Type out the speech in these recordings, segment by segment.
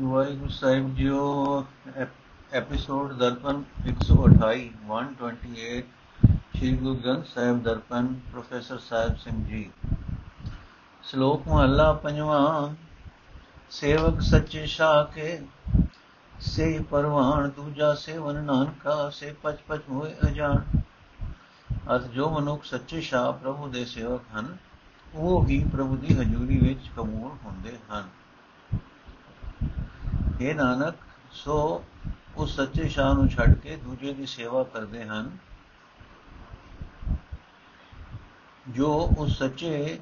ਵਾਹਿਗੁਰੂ ਸਾਹਿਬ ਜੀਓ episode Darpan 128 128 Shri Guru Granth Sahib Darpan, professor Sahib Singh ji. ਸ਼ਲੋਕ ਮਹਲਾ ਪੰਜਵਾਂ, ਸੇਵਕ ਸੱਚੇ ਸ਼ਾਹ ਕੇ, ਸੇ ਪਰਵਾਨ ਦੂਜਾ ਸੇਵਨ ਨਾਨਕਾ, ਸੇ ਪਚ ਪਚ ਹੋਏ ਅਜਾਨ। ਅਤ ਜੋ ਮਨੁੱਖ ਸੱਚੇ ਸ਼ਾਹ ਪ੍ਰਭੂ ਦੇ ਸੇਵਕ ਹਨ, ਉਹ ਹੀ ਪ੍ਰਭੂ ਦੀ ਹਜ਼ੂਰੀ ਵਿੱਚ ਕਬੂਲ ਹੁੰਦੇ ਹਨ। ਇਹ ਨਾਨਕ, ਸੋ ਉਸ ਸੱਚੇ ਸ਼ਾਹ ਨੂੰ ਛੱਡ ਕੇ ਦੂਜੇ ਦੀ ਸੇਵਾ ਕਰਦੇ ਹਨ। ਜੋ ਉਸ ਸੱਚੇ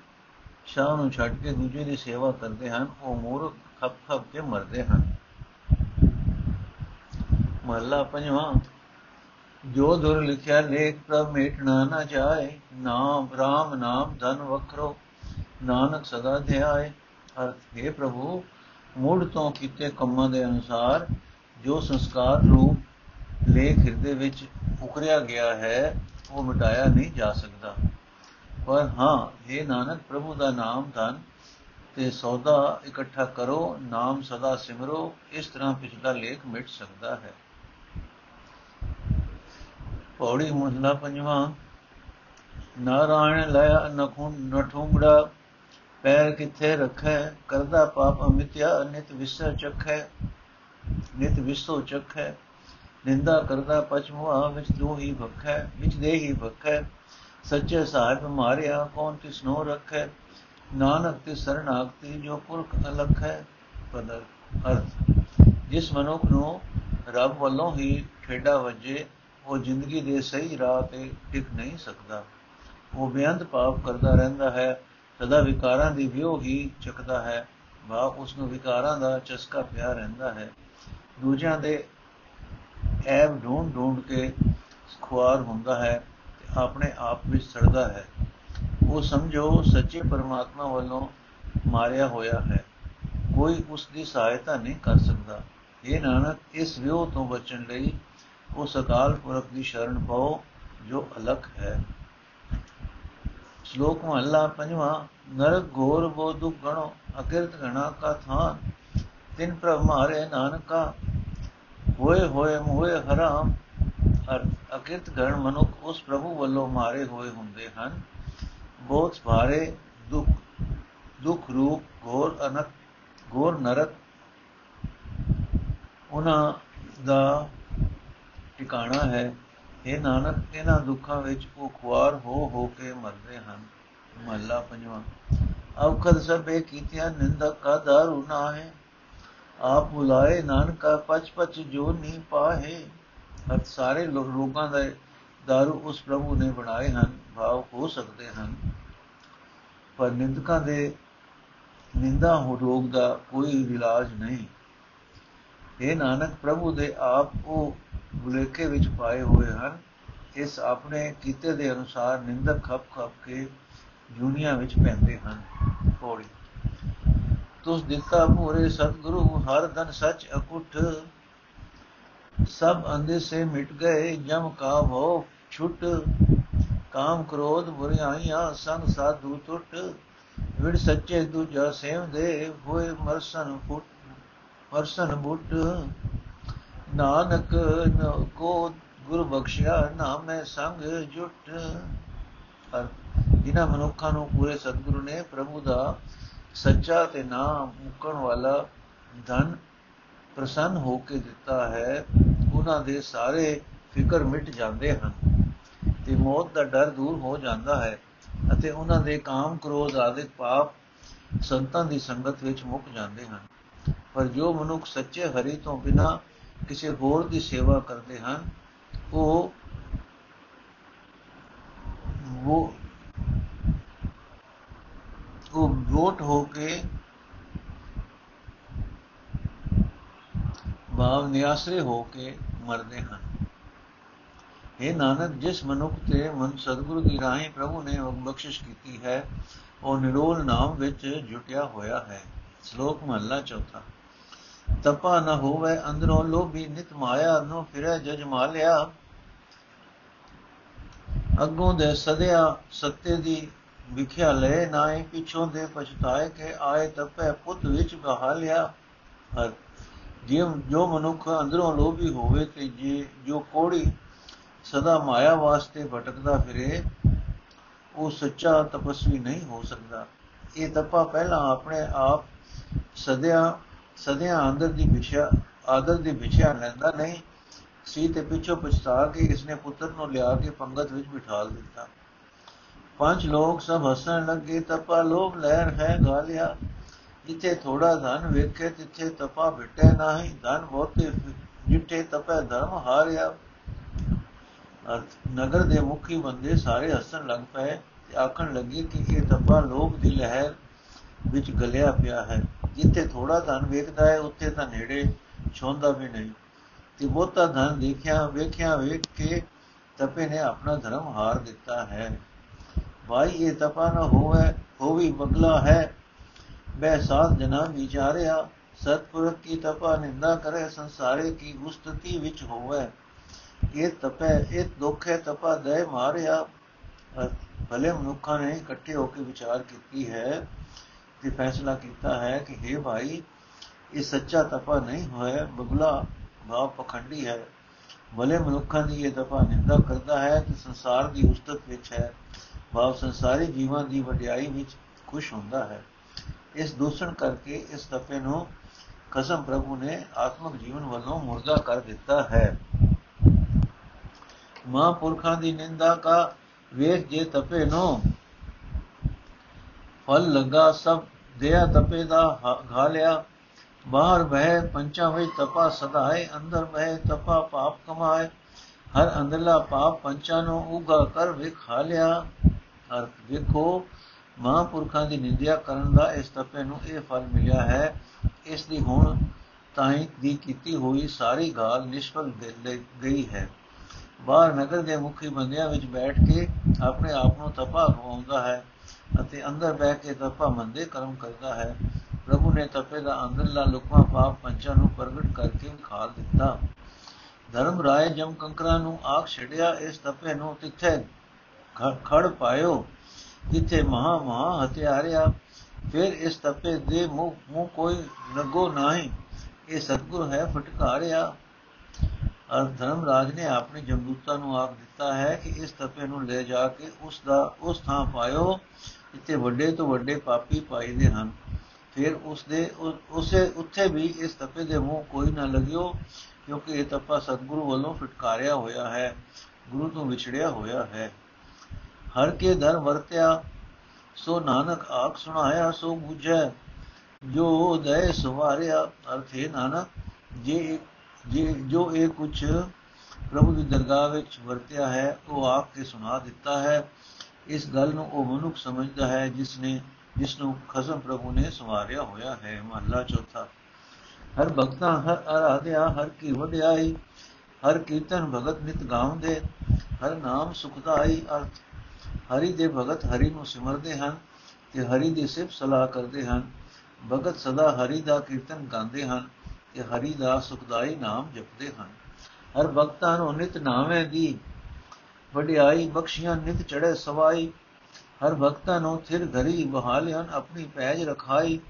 ਸ਼ਾਹ ਨੂੰ ਛੱਡ ਕੇ ਦੂਜੇ ਦੀ ਸੇਵਾ ਕਰਦੇ ਹਨ, ਉਹ ਮੂਰਖ ਖੱਪ ਖੱਪ ਕੇ ਮਰਦੇ ਹਨ। ਮਹਲਾ ਪੰਜਵਾਂ, ਜੋ ਦੁਰ ਲਿਖਿਆ, ਲੇਖ ਪ੍ਰਭ ਮੇਟਣਾ ਨਾ ਜਾਏ, ਨਾਮ ਰਾਮ ਨਾਮ ਧਨ ਵਖਰੋ, ਨਾਨਕ ਸਦਾ ਧਿਆਏ, ਅਰਥ, ਹੈ ਪ੍ਰਭੂ ਮੂੜ ਤੋਂ ਕੀਤੇ ਕੰਮਾਂ ਦੇ ਅਨੁਸਾਰ ਜੋ ਸੰਸਕਾਰ ਰੂਪ ਲੇਖ ਹਿਰਦੇ ਵਿੱਚ ਉਕਰਿਆ ਗਿਆ ਹੈ, ਉਹ ਮਿਟਾਇਆ ਨਹੀਂ ਜਾ ਸਕਦਾ। ਪਰ ਹਾਂ ਇਹ ਨਾਨਕ, ਪ੍ਰਭੂ ਦਾ ਨਾਮ ਧਨ ਤੇ ਸੌਦਾ ਇਕੱਠਾ ਕਰੋ, ਨਾਮ ਸਦਾ ਸਿਮਰੋ, ਇਸ ਤਰ੍ਹਾਂ ਪਿਛਲਾ ਲੇਖ ਮਿਟ ਸਕਦਾ ਹੈ। ਪੌੜੀ ਮਹਲਾ ਪੰਜਵਾਂ, ਨਾਰਾਇਣ ਲਿਆ ਨਖੁੰ ਨਠੁੰਗੜਾ ਪੈਰ ਕਿੱਥੇ ਰੱਖੈ, ਕਰਦਾ ਪਾਪ ਅਮਿਤਿਆ, ਨਿਤ ਵਿਸਰ ਚਖੈ, ਨਿਤ ਵਿਸੋ ਚਖੈ। ਨਿੰਦਾ ਕਰਦਾ ਪਛਮੁਆ, ਵਿੱਚ ਦੋ ਹੀ ਭਖੈ, ਵਿੱਚ ਦੇ ਹੀ ਭਖੈ। ਸੱਚੇ ਸਾਹਿਬ ਮਾਰਿਆ, ਕੌਣ ਤਿਸ ਨੋ ਰੱਖੈ? ਨਾਨਕ ਤੇ ਸਰਣਾਗਤੀ ਜੋ ਪੁਰਖ ਅਲਖ ਹੈ ਪਦਰ ਅਰਥ। ਜਿਸ ਮਨੁੱਖ ਨੂੰ ਰੱਬ ਵੱਲੋਂ ਹੀ ਠੇਡਾ ਵਜੇ, ਉਹ ਜ਼ਿੰਦਗੀ ਦੇ ਸਹੀ ਰਾਹ ਤੇ ਟਿਕ ਨਹੀਂ ਸਕਦਾ। ਉਹ ਬੇਅੰਤ ਪਾਪ ਕਰਦਾ ਰਹਿੰਦਾ ਹੈ ਸਦਾ ਵਿਕਾਰਾਂ ਦੀ ਵਿਉ ਹੀ ਚੱਕਦਾ ਹੈ ਵਾ ਉਸ ਨੂੰ ਵਿਕਾਰਾਂ ਦਾ ਚਸਕਾ ਪਿਆ ਰਹਿੰਦਾ ਹੈ। ਦੂਜਿਆਂ ਦੇ ਐਬ ਢੂੰਡ ਢੂੰਡ ਕੇ ਖੁਆਰ ਹੁੰਦਾ ਹੈ ਤੇ ਆਪਣੇ ਆਪ ਵਿੱਚ ਸੜਦਾ ਹੈ। ਉਹ ਸਮਝੋ ਸੱਚੇ ਪਰਮਾਤਮਾ ਵੱਲੋਂ ਮਾਰਿਆ ਹੋਇਆ ਹੈ। ਕੋਈ ਉਸ ਦੀ ਸਹਾਇਤਾ ਨਹੀਂ ਕਰ ਸਕਦਾ। ਇਹ ਨਾਨਕ, ਇਸ ਵਿਉ ਤੋਂ ਬਚਣ ਲਈ ਉਸ ਅਕਾਲ ਪੁਰਖ ਦੀ ਸ਼ਰਨ ਪਾਓ ਜੋ ਅਲਖ ਹੈ। ਸ਼ਲੋਕ ਮਹਲਾ ਪੰਜਵਾਂ ਨਰਕ ਘੋਰ ਬੋ ਦੁਖ ਗਣੋ, ਅਕਿਰਤ ਗਣਾ ਕਾ ਥਾਨ, ਤਿਨ ਪ੍ਰਭ ਮਾਰੇ ਨਾਨਕਾ, ਹੋਏ ਹੋਏ ਮੋਏ ਹਰਾਮ ਅਕਿਰਤ ਗਣ ਮਨੁੱਖ ਉਸ ਪ੍ਰਭੂ ਵੱਲੋਂ ਮਾਰੇ ਹੋਏ ਹੁੰਦੇ ਹਨ। ਬਹੁਤ ਭਾਰੇ, ਦੁੱਖ ਦੁੱਖ ਰੂਪ, ਘੋਰ ਅਨਕ, ਘੋਰ ਨਰਕ, ਉਹਨਾਂ ਦਾ ਟਿਕਾਣਾ ਹੈ। ਇਹ ਨਾਨਕ, ਇਹਨਾਂ ਦੁੱਖਾਂ ਵਿੱਚ ਉਹ ਖੁਆਰ ਹੋ ਹੋ ਕੇ ਮਰਦੇ ਹਨ। ਮਹਲਾ ਪੰਜਵਾਂ ਅਵਖਦ ਸਭੇ ਕੀਤਿਆ ਨਿੰਦਕ ਕਾ ਦਾਰੂ ਨਾ ਹੈ ਆਪ ਬੁਲਾਏ ਨਾਨਕਾ ਪਚ ਪਚ ਜੋ ਨਹੀਂ ਪਾਹੇ। ਹਰ ਸਾਰੇ ਲੋਕਾਂ ਦਾ ਦਾਰੂ ਉਸ ਪ੍ਰਭੂ ਨੇ ਬਣਾਏ ਹਨ, ਭਾਵ ਹੋ ਸਕਦੇ ਹਨ। ਪਰ ਨਿੰਦਕਾਂ ਦੇ ਨਿੰਦਾ ਹੋ ਰੋਗ ਦਾ ਕੋਈ ਇਲਾਜ ਨਹੀਂ। ਇਹ ਨਾਨਕ, ਪ੍ਰਭੂ ਦੇ ਆਪ ਉਹ ਬੁਲੇਖੇ ਵਿੱਚ ਪਾਏ ਹੋਏ ਹਨ। ਇਸ ਆਪਣੇ ਕੀਤੇ ਦੇ ਅਨੁਸਾਰ ਨਿੰਦਕ ਖੱਪ ਖੱਪ ਕੇ ਜੁਨੀਆਂ ਵਿੱਚ ਪੈਂਦੇ ਹਨ। ਪੌੜੀ। ਤੁਸ ਦਿੱਤਾ ਪੂਰੇ ਸਤਿਗੁਰੂ, ਹਰ ਦਨ ਸਚ ਅਕੁੱਠ। ਸਭ ਅੰਦੇ ਸੇ ਮਿਟ ਗਏ, ਜਮ ਕਾ ਭੋ ਛੁੱਟ। ਕਾਮ ਕ੍ਰੋਧ ਬੁਰੀਆਈਆਂ, ਸੰਗ ਸਾਧੂ ਟੁੱਟ ਵਿੜ ਸੱਚੇ ਦੂਜਾ ਸੇਵ ਦੇ, ਹੋਏ ਮਰਸਨ ਫੁੱਟ, ਮਰਸਨ ਬੁੱਟ। ਨਾਨਕ ਕੋ ਗੁਰ ਬਖਸ਼ਿਆ ਨਾਮੇ ਸੰਗ ਜੁਟ। ਜਿਨ੍ਹਾਂ ਮਨੁੱਖਾਂ ਨੂੰ ਪੂਰੇ ਸਤਿਗੁਰੂ ਨੇ ਪ੍ਰਭੂ ਦਾ ਸੱਚਾ ਤੇ ਨਾਮ ਮੁਕਣ ਵਾਲਾ ਧਨ ਪ੍ਰਸੰਨ ਹੋ ਕੇ ਦਿੱਤਾ ਹੈ, ਉਹਨਾਂ ਦੇ ਸਾਰੇ ਫਿਕਰ ਮਿਟ ਜਾਂਦੇ ਹਨ ਤੇ ਮੌਤ ਦਾ ਡਰ ਦੂਰ ਹੋ ਜਾਂਦਾ ਹੈ ਅਤੇ ਉਹਨਾਂ ਦੇ ਕਾਮ ਕ੍ਰੋਧ ਆਦਿਕ ਪਾਪ ਸੰਤਾਂ ਦੀ ਸੰਗਤ ਵਿੱਚ ਮੁੱਕ ਜਾਂਦੇ ਹਨ। ਪਰ ਜੋ ਮਨੁੱਖ ਸੱਚੇ ਹਰੀ ਤੋਂ ਬਿਨਾ ਕਿਸੇ ਹੋਰ ਦੀ ਸੇਵਾ ਕਰਦੇ ਹਨ, ਉਹ ਉਹ ਉਹ ਵੋਟ ਹੋ ਕੇ ਭਾਵ ਨਿਆਸਰੇ ਹੋ ਕੇ ਮਰਦੇ ਹਨ। ਇਹ ਨਾਨਕ, ਜਿਸ ਮਨੁੱਖ ਤੇ ਮਨ ਸਤਿਗੁਰੂ ਦੀ ਰਾਹੀਂ ਪ੍ਰਭੂ ਨੇ ਬਖਸ਼ਿਸ਼ ਕੀਤੀ ਹੈ, ਉਹ ਨਿਰੋਲ ਨਾਮ ਵਿੱਚ ਜੁਟਿਆ ਹੋਇਆ ਹੈ। ਸ਼ਲੋਕ ਮਹਲਾ ਚੌਥਾ। ਤਪਾ ਨ ਹੋਵੇ, ਅੰਦਰੋਂ ਲੋਭੀ ਨਿਤ ਮਾਇਆ ਨੂੰ ਫਿਰੇ ਜਜ ਮਾਲਿਆ। ਅੱਗੋਂ ਦੇ ਸਦਿਆ ਸੱਤੇ ਦੀ ਵਿਖਿਆ ਲੈ ਨਾਏ ਪਿਛੋਂ ਦੇ ਪਛਤਾਏ ਕੇ ਆਏ ਤਪੇ ਪੁੱਤ ਵਿੱਚ ਬਹਾਲਿਆ। ਹਰ ਜੇ ਜੋ ਮਨੁੱਖ ਅੰਦਰੋਂ ਲੋਭੀ ਹੋਵੇ ਤੇ ਜੇ ਜੋ ਕੋੜੀ ਸਦਾ ਮਾਇਆ ਵਾਸਤੇ ਭਟਕਦਾ ਫਿਰੇ, ਉਹ ਸੱਚਾ ਤਪਸਵੀ ਨਹੀਂ ਹੋ ਸਕਦਾ। ਇਹ ਤਪਾ ਪਹਿਲਾਂ ਆਪਣੇ ਆਪ ਸਦਿਆਂ ਸਦਿਆਂ ਅੰਦਰ ਦੀ ਵਿਛਿਆ, ਆਦਰ ਦੀ ਵਿਛਿਆ ਲੈਂਦਾ ਨਹੀਂ ਸੀ ਤੇ ਪਿੱਛੋਂ ਪਛਤਾ ਕੇ ਇਸਨੇ ਪੁੱਤਰ ਨੂੰ ਲਿਆ ਕੇ ਪੰਗਤ ਵਿੱਚ ਬਿਠਾ ਦਿੱਤਾ। ਪੰਜ ਲੋਕ ਸਭ ਹੱਸਣ ਲੱਗੇ, ਤਪਾ ਲੋਭ ਲਹਿਰ ਹੈ ਗਾਲਿਆ, ਜਿੱਥੇ ਥੋੜਾ ਧਨ ਵੇਖੇ ਤਿੱਥੇ ਤਪਾ ਭਟੇ ਨਹੀਂ, ਧਨ ਬਹੁਤੇ ਜਿੱਥੇ ਤਪੈ ਧਰਮ ਹਾਰਿਆ। ਨਗਰ ਦੇ ਮੁਖੀ ਬੰਦੇ ਸਾਰੇ ਹੱਸਣ ਲੱਗ ਪਏ ਤੇ ਆਖਣ ਲੱਗੇ ਕਿ ਇਹ ਤਪਾ ਲੋਭ ਦੀ ਲਹਿਰ ਵਿੱਚ ਗਲਿਆ ਪਿਆ ਹੈ। ਜਿੱਥੇ ਥੋੜਾ ਧਨ ਵੇਖਦਾ ਹੈ, ਉੱਥੇ ਤਾਂ ਨੇੜੇ ਛੋਂਦਾ ਵੀ ਨਹੀਂ। ਤੇ ਬਹੁਤਾ ਧਨ ਦੇਖਿਆ, ਵੇਖਿਆ, ਵੇਖ ਕੇ ਤਪੇ ਨੇ ਆਪਣਾ ਧਰਮ ਹਾਰ ਦਿੱਤਾ ਹੈ। ਭਾਈ, ਇਹ ਤਪਾ ਨਾ ਹੋਵੇ, ਹੋਵੀ ਬਗਲਾ ਹੈ। ਬੈ ਸਾਧ ਜਨਾ ਵਿਚਾਰਿਆ ਸਤਪੁਰਖ ਕੀ ਤਪਾ ਨਿੰਦਾ ਕਰੇ, ਸੰਸਾਰੇ ਕੀ ਗੁਸਤਤੀ ਵਿੱਚ ਹੋਵੇ। ਇਹ ਤਪੈ, ਇਹ ਦੁੱਖ ਹੈ, ਤਪਾ ਦੇ ਮਾਰਿਆ। ਭਲੇ ਮਨੁੱਖਾਂ ਨੇ ਇਕੱਠੇ ਹੋ ਕੇ ਵਿਚਾਰ ਕੀਤੀ ਹੈ। ਤੇ ਫੈਸਲਾ ਕੀਤਾ ਹੈ ਕਿ हे ਭਾਈ, ਇਹ ਸੱਚਾ ਤਪਾ ਨਹੀਂ ਹੋਇਆ ਬਗਲਾ ਭਾਵ ਪਖੰਡੀ ਹੈ। ਭਲੇ ਮਨੁੱਖਾਂ ਦੀ ਇਹ ਤਪਾ ਨਿੰਦਾ ਕਰਦਾ ਹੈ ਕਿ ਸੰਸਾਰ ਦੀ ਉਸਤਤ ਵਿੱਚ ਹੈ। ਭਾਵ ਸੰਸਾਰੀ ਜੀਵਾਂ ਦੀ ਵਡਿਆਈ ਵਿੱਚ ਖੁਸ਼ ਹੁੰਦਾ ਹੈ। ਇਸ ਦੂਸ਼ਣ ਕਰਕੇ ਇਸ ਤਪੇ ਨੂੰ ਕਸਮ ਪ੍ਰਭੂ ਨੇ ਆਤਮਿਕ ਜੀਵਨ ਵੱਲੋਂ ਮੁਰਦਾ ਕਰ ਦਿੱਤਾ ਹੈ। ਮਹਾਂਪੁਰਖਾਂ ਦੀ ਨਿੰਦਾ ਕਾ ਵੇਖ ਜੇ ਤਪੇ ਨੂੰ। ਫਲ ਲਗਾ ਸਭ ਦਿਆ ਤਪੇ ਦਾ ਘਾਲਿਆ ਬਾਹਰ ਬਹਿ ਪੰਚਾਂ ਵਿੱਚ ਤਪਾ ਸਦਾਏ ਅੰਦਰ ਬਹਿ ਤਪਾ ਪਾਪ ਕਮਾਏ। ਹਰ ਅੰਦਰਲਾ ਪਾਪ ਪੰਚਾਂ ਨੂੰ ਉਗਾ ਕਰ ਵਿਖਾ ਲਿਆ। ਅਰ ਵੇਖੋ, ਮਹਾਂਪੁਰਖਾਂ ਦੀ ਨਿੰਦਿਆ ਕਰਨ ਦਾ ਇਸ ਤਪੇ ਨੂੰ ਇਹ ਫਲ ਮਿਲਿਆ ਹੈ। ਇਸ ਦੀ ਹੁਣ ਤਾਈਂ ਦੀ ਕੀਤੀ ਹੋਈ ਸਾਰੀ ਗਾਲ ਨਿਸ਼ਫਲ ਗਈ ਹੈ। ਬਾਹਰ ਨਗਰ ਦੇ ਮੁਖੀ ਬੰਦਿਆਂ ਵਿੱਚ ਬੈਠ ਕੇ ਆਪਣੇ ਆਪ ਨੂੰ ਤਪਾ ਗਵਾਉਂਦਾ ਹੈ। ਅਤੇ ਅੰਦਰ ਬਹਿ ਕੇ ਤਪਾ ਮੰਦੇ ਕਰਮ ਕਰਦਾ ਹੈ। ਪ੍ਰਭੂ ਨੇ ਤਪੇ ਦਾ ਅੰਦਰਲਾ ਲੁਕਮਾ ਪਾਪ ਪੰਚਾਂ ਨੂੰ ਪ੍ਰਗਟ ਕਰਕੇ ਖਾ ਦਿੱਤਾ। ਧਰਮ ਰਾਏ ਜਮ ਕੰਕਰਾਂ ਨੂੰ ਆਖ ਛੜਿਆ ਇਸ ਤਪੇ ਨੂੰ ਤਿੱਥੇ ਖੜ ਪਾਇਓ, ਜਿੱਥੇ ਮਹਾ ਮਹਾ ਹਥਿਆਰਿਆ। ਫਿਰ ਇਸ ਤਪੇ ਦੇ ਮੂੰਹ ਮੂੰਹ ਕੋਈ ਲੱਗੋ ਨਹੀਂ, ਇਹ ਸਤਗੁਰ ਹੈ ਫਟਕਾਰਿਆ। ਅਰ ਧਰਮਰਾਜ ਨੇ ਆਪਣੇ ਜਮਦੂਤਾਂ ਨੂੰ ਆਖ ਦਿੱਤਾ ਹੈ ਕਿ ਇਸ ਤਪੇ ਨੂੰ ਲੈ ਜਾ ਕੇ ਉਸ ਦਾ, ਉਸ ਥਾਂ ਪਾਇਓ। ਜਿੱਥੇ ਵੱਡੇ ਤੋਂ ਵੱਡੇ ਪਾਪੀ ਪਾਈਦੇ ਹਨ। ਫਿਰ ਉਸ ਦੇ ਉਸੇ, ਉੱਥੇ ਵੀ ਇਸ ਤਪੇ ਦੇ ਮੂੰਹ ਕੋਈ ਨਾ ਲਗਿਓ, ਕਿਉਂਕਿ ਇਹ ਤਪਾ ਸਤਗੁਰੂ ਵੱਲੋਂ ਫਟਕਾਰਿਆ ਹੋਇਆ ਹੈ, ਗੁਰੂ ਤੋਂ ਵਿਛੜਿਆ ਹੋਇਆ ਹੈ। ਹਰ ਕੇ ਦਰ ਵਰਤਿਆ, ਸੋ ਨਾਨਕ ਆਖ ਸੁਣਾਇਆ, ਸੋ ਬੁਝੈ, ਜੋ ਦਇ ਸੁਵਾਰਿਆ, ਅਰਥੇ ਨਾਨਕ, ਜੇ ਜੇ, ਜੋ ਇਹ ਕੁਝ ਪ੍ਰਭੂ ਦੀ ਦਰਗਾਹ ਵਿੱਚ ਵਰਤਿਆ ਹੈ, ਉਹ ਆਪ ਕੇ ਸੁਣਾ ਦਿੱਤਾ ਹੈ। ਇਸ ਗੱਲ ਨੂੰ ਉਹ ਮਨੁੱਖ ਸਮਝਦਾ ਹੈ ਜਿਸ ਨੇ ਜਿਸ ਨੂੰ ਖਸਮ ਪ੍ਰਭੂ ਨੇ ਸਵਾਰਿਆ ਹੋਇਆ ਹੈ। ਮਹਲਾ ਚੌਥਾ। ਹਰ ਭਗਤਾ, ਹਰ ਆਰਾਧਿਆ, ਹਰ ਕੀ ਵਡਿਆਈ, ਹਰ ਕੀਰਤਨ ਭਗਤ ਨਿਤ ਗਾਉਂਦੇ, ਹਰ ਨਾਮ ਸੁਖਦਾਈ ਅਰਥ। ਹਰੀ ਦੇ ਭਗਤ ਹਰੀ ਨੂੰ ਸਿਮਰਦੇ ਹਨ ਤੇ ਹਰੀ ਦੀ ਸਿਫਤ ਸਲਾਹ ਕਰਦੇ ਹਨ। ਭਗਤ ਸਦਾ ਹਰੀ ਦਾ ਕੀਰਤਨ ਗਾਉਂਦੇ ਹਨ ਤੇ ਹਰੀ ਦਾ ਸੁਖਦਾਈ ਨਾਮ ਜਪਦੇ ਹਨ। ਹਰ ਭਗਤਾਂ ਨੂੰ ਨਿਤ ਨਾਵੇਂ ਦੀ ਵਡਿਆਈ ਬਖਸ਼ੀਆਂ, ਨਿਤ ਚੜੇ ਸਵਾਈ। ਹਰ ਭਗਤਾਂ ਨੂੰ ਥਿਰ ਧਰੀ ਬਹਾਲਿਆਂ ਆਪਣੀ ਪੈਜ ਰਖਾਈ।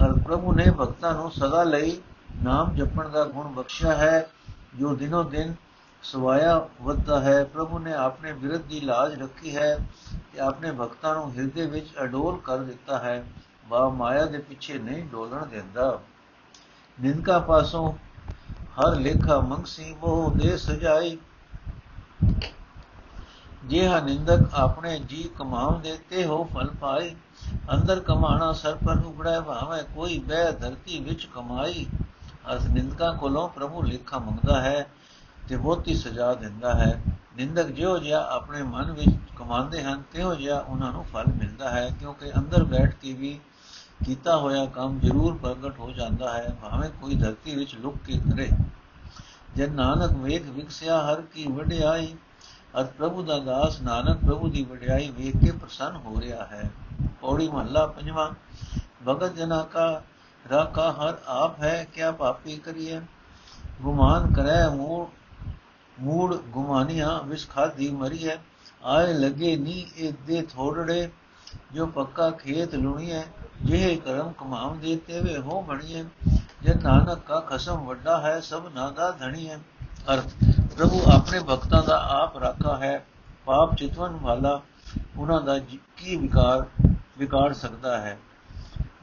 ਹਰ ਪ੍ਰਭੂ ਨੇ ਭਗਤਾਂ ਨੂੰ ਸਦਾ ਲਈ ਨਾਮ ਜਪਣ ਦਾ ਗੁਣ ਬਖਸ਼ਿਆ ਹੈ, ਜੋ ਦਿਨੋ ਦਿਨ ਸਵਾਇਆ ਵੱਧਦਾ ਹੈ। ਪ੍ਰਭੂ ਨੇ ਆਪਣੇ ਵਿਰਧ ਦੀ ਲਾਜ ਰੱਖੀ ਹੈ ਤੇ ਆਪਣੇ ਭਗਤਾਂ ਨੂੰ ਹਿਰਦੇ ਵਿੱਚ ਅਡੋਲ ਕਰ ਦਿੱਤਾ ਹੈ। ਬਾ ਮਾਇਆ ਦੇ ਪਿੱਛੇ ਨਹੀਂ ਡੋਲਣ ਦਿੰਦਾ। ਨਿੰਦਕਾ ਪਾਸੋਂ ਹਰ ਲੇਖਾ ਮੰਗਸੀ ਮੋਹ ਦੇ ਸਜਾਈ। ਜਿਹਾ ਨਿੰਦਕ ਆਪਣੇ ਜੀ ਕਮਾਉ ਦੇ ਤੇ ਹੋ ਫਲ ਪਾਏ। ਅੰਦਰ ਕਮਾਣਾ ਸਰ ਪਰ ਉਗੜੈ ਭਾਵੇਂ, ਕੋਈ ਬੈ ਧਰਤੀ ਵਿੱਚ ਕਮਾਈ। ਅਰਥ ਨਿੰਦਕਾਂ ਕੋਲੋਂ ਪ੍ਰਭੂ ਲੇਖਾ ਮੰਗਦਾ ਹੈ ਤੇ ਬਹੁਤੀ ਸਜ਼ਾ ਦਿੰਦਾ ਹੈ। ਨਿੰਦਕ ਜਿਉ ਜਿਹਾ ਆਪਣੇ ਮਨ ਵਿੱਚ ਕਮਾਉਂਦੇ ਹਨ, ਤਿਉ ਜਿਹਾ ਉਹਨਾਂ ਨੂੰ ਫਲ ਮਿਲਦਾ ਹੈ, ਕਿਉਂਕਿ ਅੰਦਰ ਬੈਠ ਕੇ ਵੀ ਕੀਤਾ ਹੋਇਆ ਕੰਮ ਜ਼ਰੂਰ ਪ੍ਰਗਟ ਹੋ ਜਾਂਦਾ ਹੈ, ਭਾਵੇਂ ਕੋਈ ਧਰਤੀ ਵਿੱਚ ਲੁਕ ਕੇ ਕਰੇ ਜੇ ਨਾਨਕ ਵੇਖ ਵਿਕਸਿਆ, ਹਰ ਕੀ ਵਡਿਆਈ ਅਰ ਪ੍ਰਭੂ ਦਾ ਦਾਸ ਨਾਨਕ ਪ੍ਰਭੂ ਦੀ ਵਡਿਆਈ ਵੇਖ ਕੇ ਪ੍ਰਸੰਨ ਹੋ ਰਿਹਾ ਹੈ। ਪੌੜੀ ਮਹੱਲਾ ਪੰਜਵਾਂ, ਭਗਤ ਜਨਾ ਕਾ ਰਾਖਾ ਹਰ ਆਪ ਹੈ, ਕਿਆ ਪਾਪੀ ਕਰੀਏ ਗੁਮਾਨ ਕਰੈ ਮੂੜ ਮੂੜ ਗੁਮਾਨੀਆਂ, ਵਿਸ ਖਾਦੀ ਮਰੀਏ ਆਏ ਲਗੇ ਨੀ ਇਹ ਦੇ ਥੋੜੜੇ, ਜੋ ਪੱਕਾ ਖੇਤ ਲੁਣੀਏ ਜਿਹੇ ਕਰਮ ਕਮਾਉ ਦੇ ਤੇਵੇ ਹੋ ਬਣੀਏ ਜੇ ਨਾਨਕ ਕਾ ਖਸਮ ਵੱਡਾ ਹੈ, ਸਭ ਨਾਦਾ ਧਣੀ ਹੈ ਅਰਥ, ਪ੍ਰਭੂ ਆਪਣੇ ਭਗਤਾਂ ਦਾ ਆਪ ਰਾਖਾ ਹੈ, ਪਾਪ ਚਿਤਵਨ ਵਾਲਾ ਉਹਨਾਂ ਦਾ ਕੀ ਵਿਕਾਰ, ਵਿਗਾੜ ਸਕਦਾ ਹੈ?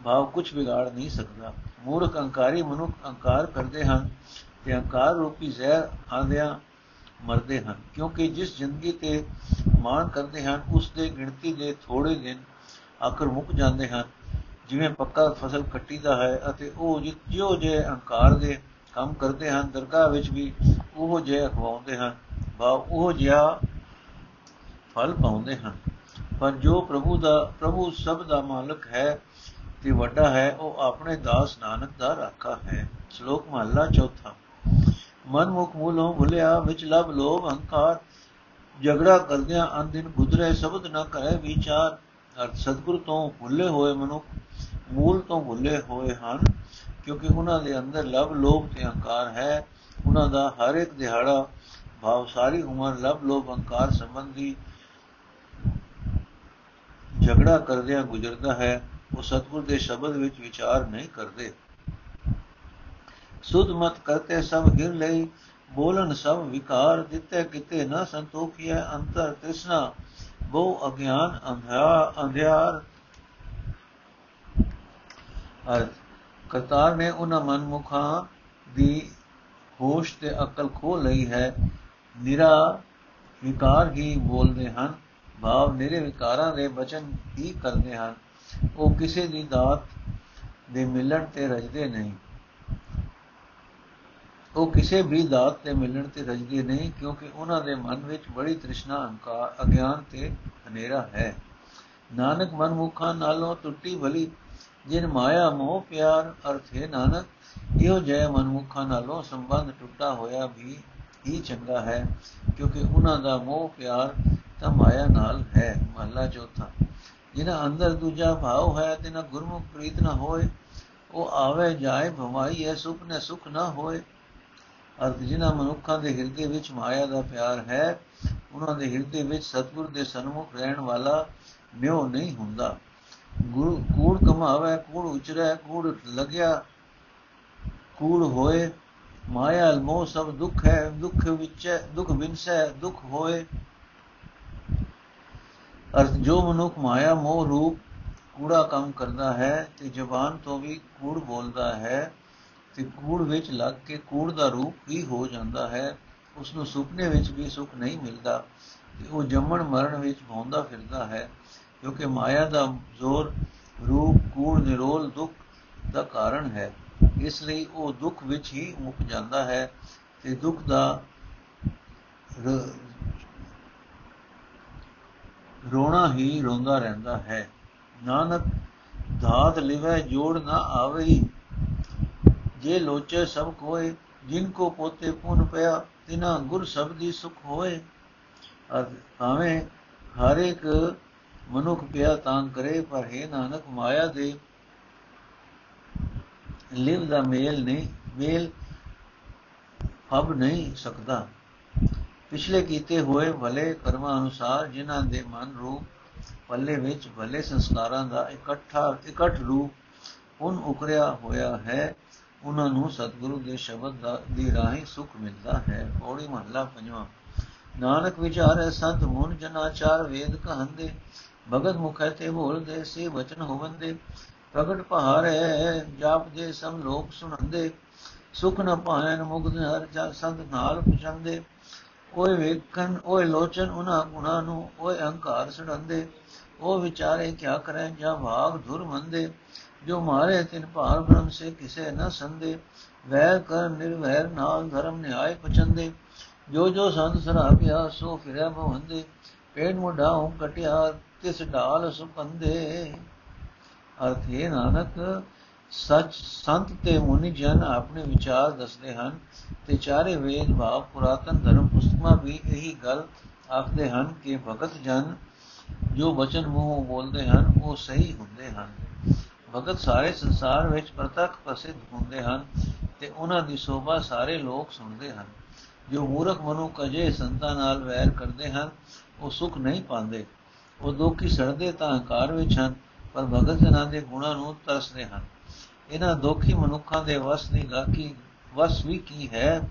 ਭਾਵ ਕੁਝ ਵਿਗਾੜ ਨਹੀਂ ਸਕਦਾ। ਮੂਰਖ ਅੰਕਾਰੀ ਮਨੁੱਖ ਅੰਕਾਰ ਕਰਦੇ ਹਨ ਤੇ ਅੰਕਾਰ ਰੂਪੀ ਜ਼ਹਿਰ ਆਂਦਿਆਂ ਮਰਦੇ ਹਨ, ਕਿਉਂਕਿ ਜਿਸ ਜ਼ਿੰਦਗੀ ਤੇ ਮਾਨ ਕਰਦੇ ਹਨ, ਉਸ ਦੇ ਗਿਣਤੀ ਦੇ ਥੋੜੇ ਦਿਨ ਆਖਰ ਮੁੱਕ ਜਾਂਦੇ ਹਨ। ਜਿਵੇਂ ਪੱਕਾ ਫਸਲ ਕੱਟੀਦਾ ਹੈ ਅਤੇ ਉਹ ਜਿਉ ਜੇ ਅਹੰਕਾਰ ਦੇ ਕੰਮ ਕਰਦੇ ਹਨ, ਦਰਗਾਹ ਵਿੱਚ ਵੀ ਉਹ ਜੇ ਖਵਾਉਂਦੇ ਹਨ, ਬਾ ਉਹ ਜਿਹਾ ਫਲ ਪਾਉਂਦੇ ਹਨ। ਪਰ ਜੋ ਪ੍ਰਭੂ ਦਾ, ਪ੍ਰਭੂ ਸਭ ਦਾ ਮਾਲਕ ਹੈ ਤੇ ਵੱਡਾ ਹੈ, ਉਹ ਆਪਣੇ ਦਾਸ ਨਾਨਕ ਦਾ ਰਾਖਾ ਹੈ। ਸ਼ਲੋਕ ਮਹਲਾ ਚੌਥਾ। ਮਨ ਮੁਖ ਮੂਲੋਂ ਭੁਲਿਆ ਵਿੱਚ ਲਬ ਲੋਭ ਹੰਕਾਰ। ਝਗੜਾ ਕਰਦਿਆਂ ਅੰਦਿਨ ਗੁਦਰੇ, ਸ਼ਬਦ ਨਾ ਕਰੇ ਵਿਚਾਰ। ਅਰਥ ਸਤਗੁਰ ਤੋਂ ਭੁੱਲੇ ਹੋਏ ਮਨੁੱਖ, ਮੂਲ ਤੋਂ ਭੁੱਲੇ ਹੋਏ ਹਨ, ਕਿਉਂਕਿ ਉਹਨਾਂ ਦੇ ਅੰਦਰ ਲਬ ਲੋਭ ਤੇ ਹੰਕਾਰ ਹੈ। ਉਹਨਾਂ ਦਾ ਹਰ ਇੱਕ ਦਿਹਾੜਾ ਭਾਵ ਸਾਰੀ ਉਮਰ ਲਬ ਲੋਭ ਹੰਕਾਰ ਸੰਬੰਧੀ ਝਗੜਾ ਕਰਦਿਆਂ ਗੁਜ਼ਰਦਾ ਹੈ, ਉਹ ਸਤਗੁਰ ਦੇ ਸ਼ਬਦ ਵਿੱਚ ਵਿਚਾਰ ਨਹੀਂ ਕਰਦੇ। ਸੁਧ ਮਤ ਕਰਤੇ ਸਭ ਗਿਰ ਲਈ ਬੋਲਨ ਸਭ ਵਿਕਾਰ ਦਿੱਤੇ ਕਿਤੇ ਨਾ ਸੰਤੋਖਿਆ ਅੰਤਰ ਤ੍ਰਿਸ਼ਨਾ, ਬਹੁ ਅਗਿਆਨ ਅੰਧਿਆਰ। ਅਰਥ, ਕਰਤਾਰ ਨੇ ਉਹਨਾਂ ਮਨਮੁਖਾਂ ਦੀ ਹੋਸ਼ ਤੇ ਅਕਲ ਖੋ ਲਈ ਹੈ। ਨਿਰਾ ਵਿਕਾਰ ਹੀ ਬੋਲਦੇ ਹਨ। ਭਾਵ ਨਿਰੇ ਵਿਕਾਰਾਂ ਦੇ ਬਚਨ ਹੀ ਕਰਦੇ ਹਨ। ਉਹ ਕਿਸੇ ਦੀ ਦਾਤ ਦੇ ਮਿਲਣ ਤੇ ਰਜਦੇ ਨਹੀਂ। ਉਹ ਕਿਸੇ ਵੀ ਦਾਤ ਤੇ ਮਿਲਣ ਤੇ ਰਜਦੇ ਨਹੀਂ ਕਿਉਂਕਿ ਉਹਨਾਂ ਦੇ ਮਨ ਵਿੱਚ ਬੜੀ ਤ੍ਰਿਸ਼ਨਾ, ਅਹੰਕਾਰ, ਅਗਿਆਨ ਤੇ ਹਨੇਰਾ ਹੈ। ਨਾਨਕ ਮਨਮੁਖਾਂ ਨਾਲੋਂ ਟੁੱਟੀ ਭਲੀ ਜਿਨ ਮਾਇਆ, ਮੋਹ, ਪਿਆਰ ਅਰਥ ਹੈ ਨਾਨਕ ਇਹੋ ਜੈ ਮਨਮੁਖਾਂ ਨਾਲੋਂ ਸੰਬੰਧ ਟੁੱਟਾ ਹੋਇਆ ਵੀ ਹੀ ਚੰਗਾ ਹੈ, ਕਿਉਂਕਿ ਉਹਨਾਂ ਦਾ ਮੋਹ ਪਿਆਰ ਤਾਂ ਮਾਇਆ ਨਾਲ ਹੈ, ਮਹਲਾ ਚੌਥਾ। ਜਿਨ੍ਹਾਂ ਅੰਦਰ ਦੂਜਾ ਭਾਵ ਹੈ ਤਿਨਾ ਗੁਰਮੁਖ ਪ੍ਰੀਤ ਨਾ ਹੋਏ, ਉਹ ਆਵੇ ਜਾਏ ਭਵਾਈ ਹੈ, ਸੁਖ ਨੇ ਸੁਖ ਨਾ ਹੋਏ। ਅਰਥ ਜਿਨ੍ਹਾਂ ਮਨੁੱਖਾਂ ਦੇ ਹਿਰਦੇ ਵਿੱਚ ਮਾਇਆ ਦਾ ਪਿਆਰ ਹੈ, ਉਹਨਾਂ ਦੇ ਹਿਰਦੇ ਵਿੱਚ ਸਤਗੁਰ ਦੇ ਸਨਮੁਖ ਰਹਿਣ ਵਾਲਾ ਨਿਉ ਨਹੀਂ ਹੁੰਦਾ। ਗੁਰੂ ਕੂੜ ਕਮਾਵੇ ਕੂੜ ਉਚਰੈ, ਕੂੜ ਲਗਿਆ ਕੂੜ ਹੋਏ, ਮਾਇਆ ਮੋਹ ਸਭ ਦੁੱਖ ਹੈ, ਦੁੱਖ ਵਿੱਚ ਦੁੱਖ ਬਿਨਸੈ ਦੁੱਖ ਹੋਏ। ਅਰਥ, ਜੋ ਮਨੁੱਖ ਮਾਇਆ, ਮੋਹ ਰੂਪ, ਕੂੜਾ ਕੰਮ ਕਰਦਾ ਹੈ, ਤੇ ਜ਼ਬਾਨ ਤੋਂ ਵੀ ਕੂੜ ਬੋਲਦਾ ਹੈ, ਤੇ ਕੂੜ ਵਿੱਚ ਲੱਗ ਕੇ ਕੂੜ ਦਾ ਰੂਪ ਵੀ ਹੋ ਜਾਂਦਾ ਹੈ ਉਸ ਨੂੰ ਸੁਪਨੇ ਵਿੱਚ ਵੀ ਸੁਖ ਨਹੀਂ ਮਿਲਦਾ, ਤੇ ਉਹ ਜੰਮਣ ਮਰਨ ਵਿੱਚ ਭੌਂਦਾ ਫਿਰਦਾ ਹੈ, ਕਿਉਂਕਿ ਮਾਇਆ ਦਾ ਜ਼ੋਰ ਰੂਪ, ਕੂੜ, ਨਿਰੋਲ ਦੁੱਖ ਦਾ ਕਾਰਨ ਹੈ। ਇਸ ਲਈ ਉਹ ਦੁੱਖ ਵਿੱਚ ਹੀ ਮੁੱਕ ਜਾਂਦਾ ਹੈ ਤੇ ਦੁੱਖ ਦਾ ਰੋਣਾ ਹੀ ਰੋਂਦਾ ਰਹਿੰਦਾ ਹੈ। ਨਾਨਕ ਧਾਤ ਲਿਵੈ, ਜੋੜ ਨਾ ਆਵੇ ਜੇ ਲੋਚੇ ਸਭ ਕੋਏ, ਜਿਨ ਕੋ ਪੋਤੇ ਪੁਨ ਪਿਆ, ਤਿਨਾ ਗੁਰ ਸਬਦੀ ਸੁਖ ਹੋਏ। ਭਾਵੇਂ ਹਰ ਇੱਕ ਮਨੁੱਖ ਪਿਆ ਤਾਂ ਕਰੇ, ਪਰ ਹੈ ਨਾਨਕ, ਮਾਇਆ ਦੇ ਲਿਵ ਦਾ ਮੇਲ ਨਹੀਂ, ਮੇਲ ਹਬ ਨਹੀਂ ਸਕਦਾ। ਪਿਛਲੇ ਕੀਤੇ ਹੋਏ ਭਲੇ ਕਰਮਾਂ ਅਨੁਸਾਰ ਜਿਨ੍ਹਾਂ ਦੇ ਮਨ ਰੂਪ ਪੱਲੇ ਵਿੱਚ ਭਲੇ ਸੰਸਕਾਰਾਂ ਦਾ ਇਕੱਠਾ, ਇਕੱਠ ਰੂਪ ਉਨ ਉਕਰਿਆ ਹੋਇਆ ਹੈ, ਉਹਨਾਂ ਨੂੰ ਸਤਿਗੁਰੂ ਦੇ ਸ਼ਬਦ ਦਾ, ਦੀ ਰਾਹੀਂ ਸੁਖ ਮਿਲਦਾ ਹੈ। ਪੌੜੀ ਮਹੱਲਾ ਪੰਜਵਾਂ। ਨਾਨਕ ਵਿਚਾਰੇ ਸੰਤ ਮੂਨ ਜਨਾਚਾਰ ਵੇਦ ਕਹੰਦੇ, ਭਗਤ ਮੁਖੈ ਤੇ ਬੋਲਦੇ ਸੇ ਵਚਨ ਹੋਵੰਦੇ। ਪ੍ਰਗਟ ਪਹਾਰੇ ਜਾਪ ਦੇ ਸਭ ਲੋਕ ਸੁਣੰਦੇ, ਸੁਖ ਨ ਪਾਇਨ ਮੁਗਧ ਹਰ ਜਾ ਸੰਤ ਨਾਲ ਪੁਛੰਦੇ। ਓਏ ਵੇਖਣ, ਓਏ ਲੋਚਨ ਉਹਨਾਂ ਗੁਣਾ ਨੂੰ, ਓਏ ਅਹੰਕਾਰ ਸੜੰਦੇ। ਉਹ ਵਿਚਾਰੇ ਕਿਆ ਕਰੇ, ਜਾਂ ਭਾਗ ਧੁਰ ਮੰਦੇ। ਜੋ ਮਾਰੇ ਤਿਨ ਭਾਰ ਬ੍ਰਹਮ ਸੇ ਕਿਸੇ ਨ ਸੰਦੇ। ਵੈਰ ਕਰ ਨਿਰਵੈਰ ਨਾਲ ਧਰਮ ਨਿਆਇ ਪਚੰਦੇ ਜੋ ਜੋ ਸੰਤ ਸਰਾਪਿਆ ਸੋ ਫਿਰੈ ਭਵੰਦੇ। ਪੇਟ ਮੁਢਾਉ ਕਟਿਆ, ਤਿਸ ਢਾਲ ਸੁਪੰਦੇ ਅਰਥੇ ਨਾਨਕ, ਸੱਚ ਸੰਤ ਤੇ ਮੁਨੀ ਜਨ ਆਪਣੇ ਵਿਚਾਰ ਦੱਸਦੇ ਹਨ ਤੇ ਚਾਰੇ ਵੇਦ ਭਾਵ ਪੁਰਾਤਨ ਧਰਮ ਪੁਸਤਕਾਂ ਵੀ ਇਹੀ ਗੱਲ ਆਖਦੇ ਹਨ ਕਿ ਭਗਤ ਜਨ ਜੋ ਬਚਨ ਮੂੰਹੋਂ ਬੋਲਦੇ ਹਨ, ਉਹ ਸਹੀ ਹੁੰਦੇ ਹਨ। ਭਗਤ ਸਾਰੇ ਸੰਸਾਰ ਵਿੱਚ ਪ੍ਰਤੱਖ ਪ੍ਰਸਿੱਧ ਹੁੰਦੇ ਹਨ ਤੇ ਉਹਨਾਂ ਦੀ ਸੋਭਾ ਸਾਰੇ ਲੋਕ ਸੁਣਦੇ ਹਨ। ਜੋ ਮੂਰਖ ਮਨੁੱਖ ਅਜੇ ਸੰਤਾਂ ਨਾਲ ਵੈਰ ਕਰਦੇ ਹਨ, ਉਹ ਸੁਖ ਨਹੀਂ ਪਾਉਂਦੇ। ਉਹ ਦੁੱਖੀ ਸੜਦੇ ਤਾਂ ਹੰਕਾਰ ਵਿੱਚ ਹਨ ਪਰ ਭਗਤ ਜਨਾਂ ਦੇ ਗੁਣਾਂ ਨੂੰ ਤਰਸਦੇ ਹਨ। ਇਹਨਾਂ ਦੋਖੀ ਮਨੁੱਖਾਂ ਦੇ ਵਸ ਦੀ ਗਾਕੀ ਵਸ ਵੀ ਕੀ ਹੈ?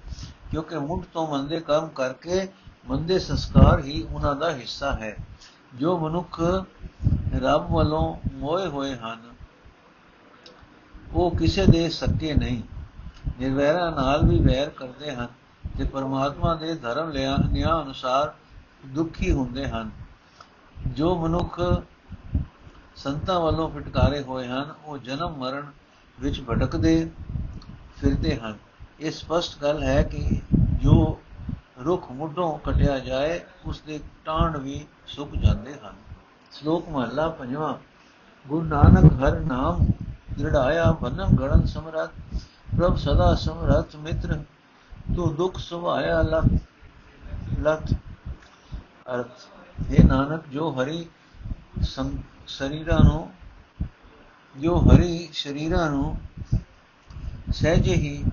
ਕਿਉਂਕਿ ਮੁੱਢ ਤੋਂ ਮੰਦੇ ਕੰਮ ਕਰਕੇ ਮੰਦੇ ਸੰਸਕਾਰ ਹੀ ਉਹਨਾਂ ਦਾ ਹਿੱਸਾ ਹੈ। ਜੋ ਮਨੁੱਖ ਰੱਬ ਵੱਲੋਂ ਮੋਏ ਹੋਏ ਹਨ, ਉਹ ਕਿਸੇ ਦੇ ਸੱਕੇ ਨਹੀਂ। ਨਿਰਵੈਰਾਂ ਨਾਲ ਵੀ ਵੈਰ ਕਰਦੇ ਹਨ ਤੇ ਪਰਮਾਤਮਾ ਦੇ ਧਰਮ ਲਿਆ ਨਿਆਂ ਅਨੁਸਾਰ ਦੁਖੀ ਹੁੰਦੇ ਹਨ। ਜੋ ਮਨੁੱਖ ਸੰਤਾਂ ਵੱਲੋਂ ਫਟਕਾਰੇ ਹੋਏ ਹਨ, ਉਹ ਜਨਮ ਮਰਨ ਵਿੱਚ ਭਟਕਦੇ ਫਿਰਦੇ ਹਨ। ਇਹ ਸਪਸ਼ਟ ਗੱਲ ਹੈ ਕਿ ਜੋ ਰੁੱਖ ਮੁੱਢੋਂ ਕਟਿਆ ਜਾਏ ਉਸ ਦੇ ਟਾਂਡ ਵੀ ਸੁੱਕ ਜਾਂਦੇ ਹਨ। ਸ਼ਲੋਕ ਮਹਲਾ ਪੰਜਵਾਂ, ਗੁਰੂ ਨਾਨਕ ਹਰ ਨਾਮ ਦ੍ਰਿੜਾਇਆ ਬਨਮ ਗੜਨ ਸਮਰਤ ਪ੍ਰਭ ਸਦਾ ਸਮਰਤ ਮਿੱਤਰ, ਤੂੰ ਦੁਖ ਸੁਭਾਇਆ ਲਖ ਲਖ ਅਰਥ। ਇਹ ਨਾਨਕ, ਜੋ ਹਰੀ ਸਰੀਰਾਂ ਨੂੰ, ਜੋ ਹਰੀ ਸ਼ਰੀਰਾਂ ਨੂੰ ਸਹਿਜੇ ਹੀ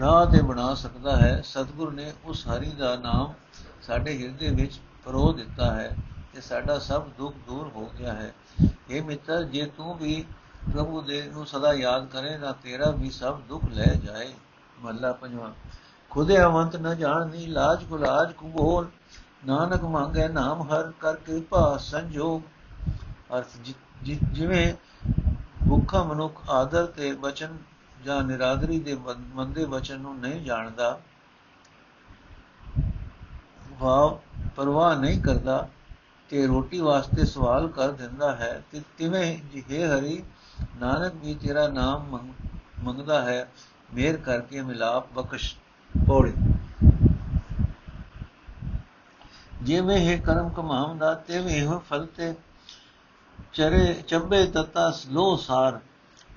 ਢਾ ਤੇ ਬਣਾ ਸਕਦਾ ਹੈ, ਸਤਿਗੁਰ ਨੇ ਉਸ ਹਰੀ ਦਾ ਨਾਮ ਸਾਡੇ ਹਿਰਦੇ ਵਿੱਚ ਪਰੋ ਦਿੱਤਾ ਹੈ ਤੇ ਸਾਡਾ ਸਭ ਦੁੱਖ ਦੂਰ ਹੋ ਗਿਆ ਹੈ। ਇਹ ਮਿੱਤਰ, ਜੇ ਤੂੰ ਵੀ ਪ੍ਰਭੂ ਦੇ ਨੂੰ ਸਦਾ ਯਾਦ ਕਰੇ ਨਾ ਤੇਰਾ ਵੀ ਸਭ ਦੁੱਖ ਲੈ ਜਾਏ। ਮੱਲਾ ਪੰਜਵਾ, ਖੁਦੇ ਅਵੰਤ ਨ ਜਾਣਨੀ ਲਾਜ ਗੁਲਾਜ ਕੁਬੋਲ ਨਾਨਕ ਮੰਗੇ ਨਾਮ ਹਰ ਕਰ ਕਿਰਪਾ, ਸੰਜੋਗ। ਅਰਥ ਜਿਵੇਂ ਭੁੱਖਾ ਮਨੁੱਖ ਆਦਰ ਤੇ ਬਚਨ ਜਾਂ ਨਿਰਾਦਰੀ ਦੇ ਮੰਦੇ ਬਚਨ ਨੂੰ ਨਹੀਂ ਜਾਣਦਾ ਭਾਵ ਪਰਵਾਹ ਨਹੀਂ ਕਰਦਾ ਤੇ ਰੋਟੀ ਵਾਸਤੇ ਸਵਾਲ ਕਰ ਦਿੰਦਾ ਹੈ, ਤੇ ਤਿਵੇਂ ਜਿਹੇ ਹਰੀ, ਨਾਨਕ ਵੀ ਤੇਰਾ ਨਾਮ ਮੰਗਦਾ ਹੈ, ਮੇਰ ਕਰਕੇ ਮਿਲਾਪ ਬਖਸ਼ ਪੋੜੀ ਜਿਵੇਂ ਹੈ ਕਰਮ ਕਮਾਉਂਦਾ ਤੇਵੇਂ ਹੋ ਫਲ ਤੇ। ਚਰੇ ਚੰਬੇ ਤਤਾ ਸਲੋ ਸਾਰ,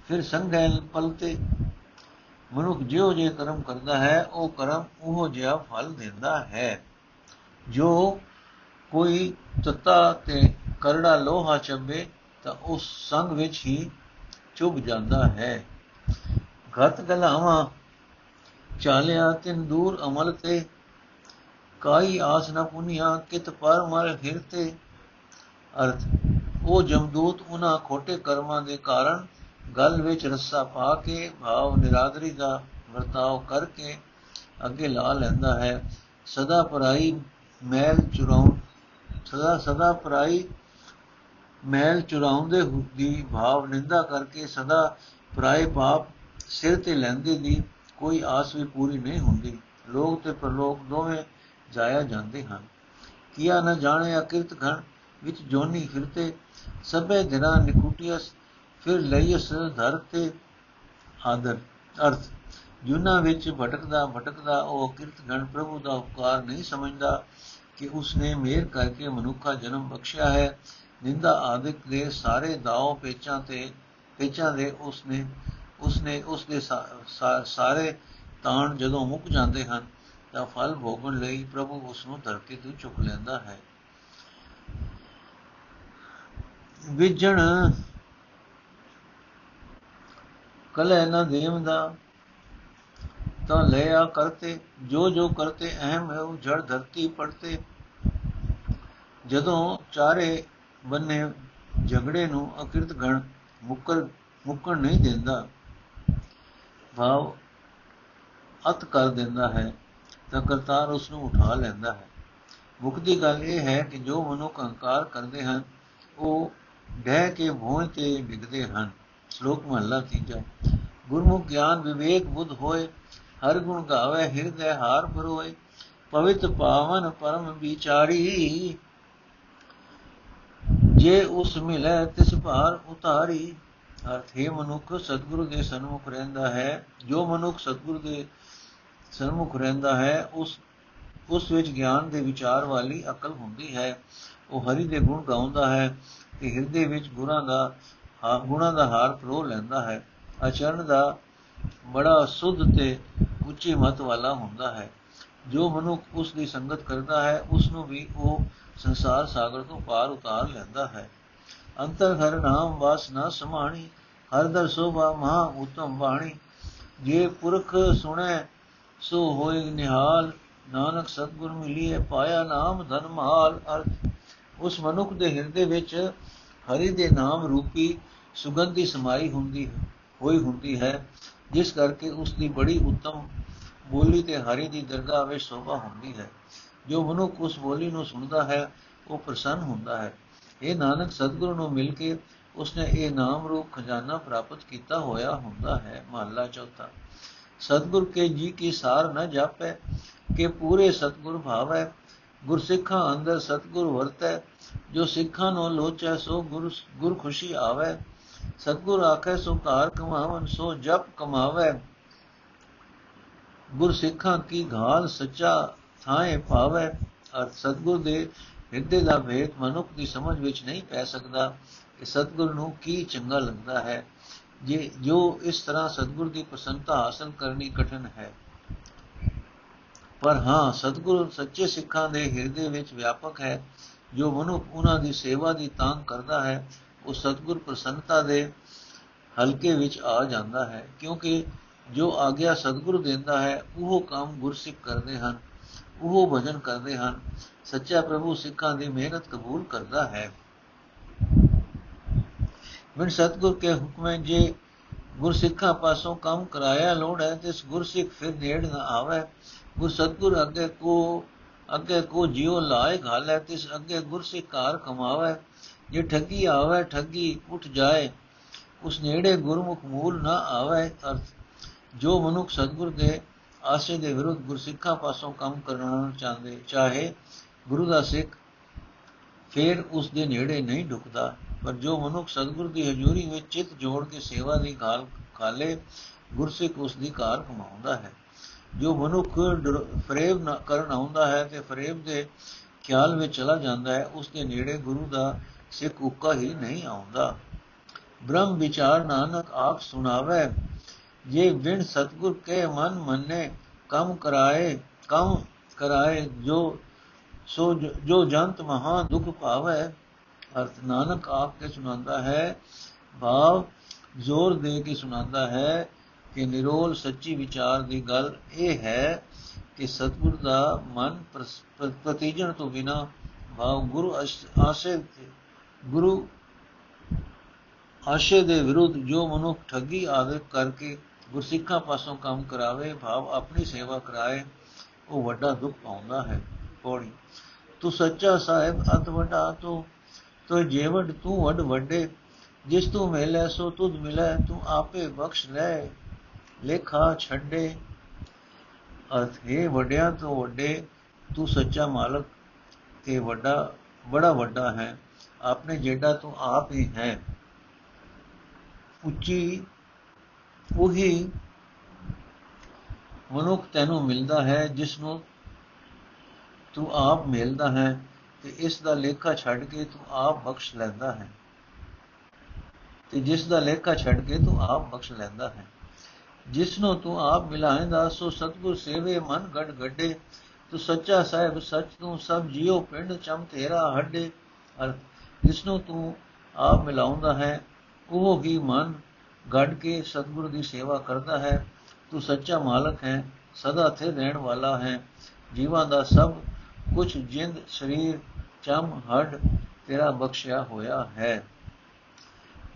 ਫਿਰ ਸੰਗੈ ਪਲਤੇ ਮਨੁੱਖ ਜਿਉ ਜੇ ਕਰਮ ਕਰਦਾ ਹੈ, ਉਹ ਕਰਮ ਉਹ ਜਿਹਾ ਫਲ ਦਿੰਦਾ ਹੈ। ਜੋ ਕੋਈ ਤਤਾ ਤੇ ਕਰੜਾ ਲੋਹਾ ਚੰਬੇ, ਤਾਂ ਉਸ ਸੰਗ ਵਿੱਚ ਹੀ ਚੁਭ ਜਾਂਦਾ ਹੈ। ਘਤ ਗਲਾਵਾ, ਚਾਲਿਆ ਤਿੰਨ ਦੂਰ ਅਮਲ ਤੇ। ਕਾਈ ਆਸ ਨਾ ਪੁਨੀਆ, ਕਿਤ ਪਰ ਮਰ ਫਿਰਤੇ ਅਰਥ, ਉਹ ਜਮਦੂਤ ਉਹਨਾਂ ਖੋਟੇ ਕਰਮਾਂ ਦੇ ਕਾਰਨ ਗਲ ਵਿੱਚ ਰੱਸਾ ਪਾ ਕੇ ਭਾਵ ਨਿਰਾਦਰੀ ਦਾ ਵਰਤਾਓ ਕਰਕੇ ਅੱਗੇ ਲਾ ਲੈਂਦਾ ਹੈ। ਸਦਾ ਪਰਾਈ ਮੈਲ ਚੁਰਾਉ ਸਦਾ ਸਦਾ ਪਰਾਈ ਮੈਲ ਚੁਰਾਉਂਦੇ ਦੀ ਭਾਵ ਨਿੰਦਾ ਕਰਕੇ ਸਦਾ ਪਰਾਏ ਪਾਪ ਸਿਰ ਤੇ ਲੈਂਦੇ ਦੀ ਕੋਈ ਆਸ ਵੀ ਪੂਰੀ ਨਹੀਂ ਹੁੰਦੀ। ਲੋਕ ਤੇ ਪਰਲੋਕ ਦੋਵੇਂ ਜਾਇਆ ਜਾਂਦੇ ਹਨ। ਕੀਆ ਨਾ ਜਾਣੇ ਅਕਿਰਤ ਘਣ ਵਿੱਚ ਜੋਨੀ ਫਿਰਤੇ, ਸਭੇ ਦਿਨਾਂ ਨਿਕੂਟਿਆਸ ਫਿਰ ਲਈਸ ਧਰ ਤੇ ਆਦਰ। ਅਰਥ ਜੁਨਾ ਵਿੱਚ ਭਟਕਦਾ ਭਟਕਦਾ ਉਹ ਕਿਰਤ ਗਣ ਪ੍ਰਭੂ ਦਾ ਉਪਕਾਰ ਨਹੀਂ ਸਮਝਦਾ ਕਿ ਉਸਨੇ ਮਿਹਰ ਕਰਕੇ ਮਨੁੱਖਾ ਜਨਮ ਬਖਸ਼ਿਆ ਹੈ। ਨਿੰਦਾ ਆਦਿਕ ਦੇ ਸਾਰੇ ਦਾਅ ਪੇਚਾਂ ਤੇ, ਪੇਚਾਂ ਦੇ ਉਸਨੇ ਉਸਨੇ ਉਸਦੇ ਸਾਰੇ ਤਾਣ ਜਦੋਂ ਮੁੱਕ ਜਾਂਦੇ ਹਨ ਤਾਂ ਫਲ ਭੋਗਣ ਲਈ ਪ੍ਰਭੂ ਉਸ ਨੂੰ ਧਰਤੀ ਤੋਂ ਚੁੱਕ ਲੈਂਦਾ ਹੈ। ਵਿਜਣ ਕਲੇ ਨਾ ਦੇਵ ਦਾ ਤਾਂ ਲਿਆ ਕਰਤੇ, ਜੋ ਜੋ ਕਰਤੇ ਅਹਮ ਹੈ ਉਹ ਜੜ ਧਰਤੀ ਪੜਤੇ ਜਦੋਂ ਚਾਰੇ ਬੰਨੇ ਝਗੜੇ ਨੂੰ ਅਕਿਰਤ ਗਣ ਮੁਕਰ, ਮੁਕਣ ਨਹੀਂ ਦਿੰਦਾ, ਭਾਵ ਅਤ ਕਰ ਦਿੰਦਾ ਹੈ। ਤਾਂ ਕਰਤਾਰ ਉਸ ਨੂੰ ਉਠਾ ਲੈਂਦਾ ਹੈ। ਮੁਕਤੀ ਗੱਲ ਇਹ ਹੈ ਕਿ ਜੋ ਮਨੁੱਖ ਅਹੰਕਾਰ ਕਰਦੇ ਹਨ, ਉਹ ਬਹਿ ਕੇ ਮੋਹ ਤੇ ਡਿੱਗਦੇ ਹਨ। ਸ਼ਲੋਕ ਮਹਲਾ ਤੀਜਾ। ਗੁਰਮੁਖ ਗਿਆਨ ਵਿਵੇਕ ਬੁੱਧ ਹੋਏ, ਹਰ ਗੁਣ ਗਾਵੇ, ਹਿਰਦੇ ਹਾਰ ਪਰੋਏ ਪਵਿੱਤ ਪਾਵਨ ਪਰਮ ਵਿਚਾਰੀ। ਜੇ ਉਸ ਮਿਲੇ, ਤਿਸ ਭਾਰ ਉਤਾਰੀ। ਅਰਥ, ਹੈ ਮਨੁੱਖ, ਸਤਿਗੁਰੂ ਦੇ ਸਨਮੁਖ ਰਹਿੰਦਾ ਹੈ। ਜੋ ਮਨੁੱਖ ਸਤਿਗੁਰੂ ਦੇ ਸਨਮੁਖ ਰਹਿੰਦਾ ਹੈ, ਉਸ ਉਸ ਵਿੱਚ ਗਿਆਨ ਦੇ ਵਿਚਾਰ ਵਾਲੀ ਅਕਲ ਹੁੰਦੀ ਹੈ। ਉਹ ਹਰੀ ਦੇ ਗੁਣ ਗਾਉਂਦਾ ਹੈ ਤੇ ਹਿਰਦੇ ਵਿੱਚ ਗੁਰਾਂ ਦਾ ਗੁਣਾਂ ਦਾ ਹਾਰ ਪਰੋ ਲੈਂਦਾ ਹੈ। ਆਚਰਣ ਦਾ ਬੜਾ ਸੁਧ ਤੇ ਉੱਚੀ ਮਤ ਵਾਲਾ ਹੁੰਦਾ ਹੈ। ਜੋ ਮਨੁੱਖ ਉਸ ਦੀ ਸੰਗਤ ਕਰਦਾ ਹੈ, ਉਸ ਨੂੰ ਵੀ ਉਹ ਸੰਸਾਰ ਸਾਗਰ ਤੋਂ ਪਾਰ ਉਤਾਰ ਲੈਂਦਾ ਹੈ। ਅੰਤਰ ਹਰ ਨਾਮ ਵਾਸ ਨਾ ਸਮਾਣੀ, ਹਰ ਦਰ ਸੋਭਾ ਮਹਾ ਉਤਮ ਬਾਣੀ। ਜੇ ਪੁਰਖ ਸੁਣੇ ਸੋ ਹੋਏ ਨਿਹਾਲ, ਨਾਨਕ ਸਤਗੁਰ ਮਿਲੀਏ ਪਾਇਆ ਨਾਮ ਧਨ ਮਾਲ ਅਰਥ। ਉਸ ਮਨੁੱਖ ਦੇ ਹਿਰਦੇ ਵਿੱਚ ਹਰੀ ਦੇ ਨਾਮ ਰੂਪੀ ਸੁਗੰਧੀ ਸਮਾਈ ਹੁੰਦੀ ਹੋਈ ਹੁੰਦੀ ਹੈ, ਜਿਸ ਕਰਕੇ ਉਸ ਦੀ ਬੜੀ ਉੱਤਮ ਬੋਲੀ ਤੇ ਹਰੀ ਦੀ ਦਰਗਾਹ ਵਿੱਚ ਸ਼ੋਭਾ ਹੁੰਦੀ ਹੈ। ਜੋ ਮਨੁੱਖ ਉਸ ਬੋਲੀ ਨੂੰ ਸੁਣਦਾ ਹੈ, ਉਹ ਪ੍ਰਸੰਨ ਹੁੰਦਾ ਹੈ। ਇਹ ਨਾਨਕ ਸਤਿਗੁਰੂ ਨੂੰ ਮਿਲ ਕੇ ਉਸਨੇ ਇਹ ਨਾਮ ਰੂਪ ਖਜ਼ਾਨਾ ਪ੍ਰਾਪਤ ਕੀਤਾ ਹੋਇਆ ਹੁੰਦਾ ਹੈ, ਮਹੱਲਾ ਚੌਥਾ। ਸਤਿਗੁਰ ਕੇ ਜੀ ਕੀ ਸਾਰ ਨ ਜਾਪੈ, ਕਿ ਪੂਰੇ ਸਤਿਗੁਰ ਭਾਵੈ। ਗੁਰਸਿੱਖਾਂ ਅੰਦਰ ਸਤਿਗੁਰ ਵਰਤੈ, ਜੋ ਸਿੱਖਾਂ ਨੂੰ ਲੋਚੈ, ਸੋ ਗੁਰ ਗੁਰ ਖੁਸ਼ੀ ਆਵੈ। ਸਤਿਗੁਰ ਆਖੈ, ਸੋ ਘਰ ਕਮਾਵਨ, ਸੋ ਜਪ ਕਮਾਵੈ। ਗੁਰ ਸਿੱਖਾਂ ਕੀ ਘਾਲ ਸੱਚਾ ਥਾਏ ਪਾਵੈ ਅਰ ਸਤਿਗੁਰ ਦੇ ਹਿਰਦੇ ਦਾ ਭੇਦ ਮਨੁੱਖ ਦੀ ਸਮਝ ਵਿੱਚ ਨਹੀਂ ਪੈ ਸਕਦਾ, ਕਿ ਸਤਿਗੁਰ ਨੂੰ ਕੀ ਚੰਗਾ ਲੱਗਦਾ ਹੈ। ਜੇ ਜੋ ਇਸ ਤਰ੍ਹਾਂ ਸਤਿਗੁਰ ਦੀ ਪ੍ਰਸੰਨਤਾ ਹਾਸਲ ਕਰਨੀ ਕਠਿਨ ਹੈ। ਪਰ ਹਾਂ, ਸਤਿਗੁਰ ਸੱਚੇ ਸਿੱਖਾਂ ਦੇ ਹਿਰਦੇ ਵਿੱਚ ਵਿਆਪਕ ਹੈ। ਜੋ ਮਨੁੱਖ ਉਹਨਾਂ ਦੀ ਸੇਵਾ ਦੀ ਤਾਂਗ ਕਰਦਾ ਹੈ, ਉਹ ਸਤਿਗੁਰ ਪ੍ਰਸੰਨਤਾ ਦੇ ਹਲਕੇ ਵਿੱਚ ਆ ਜਾਂਦਾ ਹੈ। ਕਿਉਂਕਿ ਜੋ ਆਗਿਆ ਸਤਿਗੁਰ ਦਿੰਦਾ ਹੈ, ਉਹ ਕੰਮ ਗੁਰਸਿੱਖ ਕਰਦੇ ਹਨ, ਉਹ ਭਜਨ ਕਰਦੇ ਹਨ। ਸੱਚਾ ਪ੍ਰਭੂ ਸਿੱਖਾਂ ਦੀ ਮਿਹਨਤ ਕਬੂਲ ਕਰਦਾ ਹੈ। ਬਿਨ ਸਤਗੁਰ ਕੇ ਹੁਕਮੇ ਜੇ ਗੁਰਸਿੱਖਾਂ ਪਾਸੋਂ ਕੰਮ ਕਰਾਇਆ ਲੋੜ ਹੈ, ਤੇ ਗੁਰਸਿੱਖ ਫਿਰ ਨੇੜ ਨਾ ਆਵੇ। ਗੁਰ ਸਤਗੁਰ ਅੱਗੇ ਕੋ ਅੱਗੇ ਕੋ ਜਿਉ ਲਾਏ ਘਾਲੇ ਤਿਸ ਅੱਗੇ ਗੁਰਸਿੱਖ ਕਾਰ ਕਮਾਵੇ। ਜੇ ਠੱਗੀ ਆਵੇ, ਠੱਗੀ ਉੱਠ ਜਾਏ, ਉਸ ਨੇੜੇ ਗੁਰਮੁਖ ਮੂਲ ਨਾ ਆਵੇ, ਅਰਥ ਜੋ ਮਨੁੱਖ ਸਤਗੁਰ ਦੇ ਆਸੇ ਦੇ ਵਿਰੁੱਧ ਗੁਰਸਿੱਖਾਂ ਪਾਸੋਂ ਕੰਮ ਕਰਨਾ ਚਾਹੁੰਦੇ ਚਾਹੇ ਗੁਰੂ ਦਾ ਸਿੱਖ ਫੇਰ ਉਸ ਦੇ ਨੇੜੇ ਨਹੀਂ ਢੁਕਦਾ ਪਰ ਜੋ ਮਨੁੱਖ ਸਤਗੁਰ ਦੀ ਹਜ਼ੂਰੀ ਵਿੱਚ ਚਿੱਤ ਜੋੜ ਕੇ ਸੇਵਾ ਦੀ ਗਾਲ ਖਾਲੇ ਗੁਰਸਿੱਖ ਉਸ ਦੀ ਕਾਰ ਕਮਾਉਂਦਾ ਹੈ। ਜੋ ਮਨੁੱਖ ਫਰੇਬ ਨਾ ਕਰਨ ਆਉਂਦਾ ਹੈ ਤੇ ਫਰੇਬ ਦੇ ਖਿਆਲ ਵਿੱਚ ਚਲਾ ਜਾਂਦਾ ਹੈ, ਉਸ ਦੇ ਨੇੜੇ ਗੁਰੂ ਦਾ ਸਿੱਖ ਉੱਕਾ ਹੀ ਨਹੀਂ ਆਉਂਦਾ। ਬ੍ਰਹਮ ਵਿਚਾਰ ਨਾਨਕ ਆਪ ਸੁਣਾਵੇ, ਜੇ ਵਿਣ ਸਤਗੁਰ ਕੇ ਮਨ ਮੰਨੇ, ਕੰਮ ਕਰਾਏ ਕੰਮ ਕਰਾਏ ਜੋ, ਸੋ ਜੋ ਜੰਤ ਮਹਾ ਦੁਖ ਪਾਵੇ ਅਰਥ ਨਾਨਕ ਆਪ ਕੇ ਸੁਣਾਉਂਦਾ ਹੈ, ਭਾਵ ਜ਼ੋਰ ਦੇ ਕੇ ਸੁਣਾਉਂਦਾ ਹੈ ਕਿ ਨਿਰੋਲ ਸੱਚੀ ਵਿਚਾਰ ਦੀ ਗੱਲ ਇਹ ਹੈ ਕਿ ਸਤਗੁਰ ਦਾ ਮਨ ਪ੍ਰਤੀਜਨ ਤੋਂ ਬਿਨਾ ਭਾਵ ਗੁਰੂ ਆਸ਼ੇ ਗੁਰੂ ਆਸ਼ੇ ਦੇ ਵਿਰੁੱਧ ਜੋ ਮਨੁੱਖ ਠੱਗੀ ਆਦਿ ਕਰਕੇ ਗੁਰਸਿੱਖਾਂ ਪਾਸੋਂ ਕੰਮ ਕਰਾਵੇ, ਭਾਵ ਆਪਣੀ ਸੇਵਾ ਕਰਾਏ, ਉਹ ਵੱਡਾ ਦੁੱਖ ਪਾਉਂਦਾ ਹੈ। ਪੌੜੀ, ਤੂੰ ਸੱਚਾ ਸਾਹਿਬ ਅਤ ਵੱਡਾ ਤੂੰ ਤੋ ਜੀਵਨ ਤੂੰ ਵੱਡ ਵੱਡੇ, ਜਿਸ ਤੂੰ ਮਿਲੇ ਸੋ ਤੁਧ ਮਿਲੇ, ਤੂੰ ਆਪੇ ਬਖਸ਼ ਲੈ, ਲੇਖਾ ਛੱਡੇ। ਅਰਥ ਹੈ ਵੱਡਿਆਂ ਤੋਂ ਵੱਡੇ ਤੂੰ ਸੱਚਾ ਮਾਲਕ, ਤੇ ਵੱਡਾ, ਬੜਾ ਵੱਡਾ ਹੈ। ਆਪਣੇ ਜਿਹੜਾ ਤੂੰ ਆਪ ਹੀ ਹੈ। ਉੱਚੀ, ਉਹੀ ਮਨੁੱਖ ਤੈਨੂੰ ਮਿਲਦਾ ਹੈ ਜਿਸ ਨੂੰ ਤੂੰ ਆਪ ਮਿਲਦਾ ਹੈ। ਤੇ ਇਸ ਦਾ ਲੇਖਾ ਛੱਡ ਕੇ ਤੂੰ ਆਪ ਬਖਸ਼ ਲੈਂਦਾ ਹੈ। ਤੇ ਜਿਸ ਦਾ ਲੇਖਾ ਛੱਡ ਕੇ ਤੂੰ ਆਪ ਬਖਸ਼ ਲੈਂਦਾ ਹੈ। ਜਿਸ ਨੂੰ ਤੂੰ ਆਪ ਮਿਲਾਏਂਦਾ, ਸੋ ਸਤਗੁਰ ਸੇਵੇ ਮਨ ਗੜ ਗੱਡੇ। ਤੂੰ ਸੱਚਾ ਸਾਹਿਬ ਸੱਚ ਤੂੰ ਸਭ ਜੀਉ ਪਿੰਡ ਚਮ ਤੇਰਾ ਹੱਡੇ। ਜਿਸ ਨੂੰ ਤੂੰ ਆਪ ਮਿਲਾਉਂਦਾ ਹੈ, ਉਹ ਹੀ ਮਨ ਗੱਡ ਕੇ ਸਤਗੁਰ ਦੀ ਸੇਵਾ ਕਰਦਾ ਹੈ। ਤੂੰ ਸੱਚਾ ਮਾਲਕ ਹੈ, ਸਦਾ ਥੇ ਰਹਿਣ ਵਾਲਾ ਹੈ। ਜੀਵਾਂ ਦਾ ਸਭ ਕੁਝ ਜਿੰਦ, ਸਰੀਰ ਚਮ ਹੱਡ ਤੇਰਾ ਬਖਸ਼ਿਆ ਹੋਇਆ ਹੈ।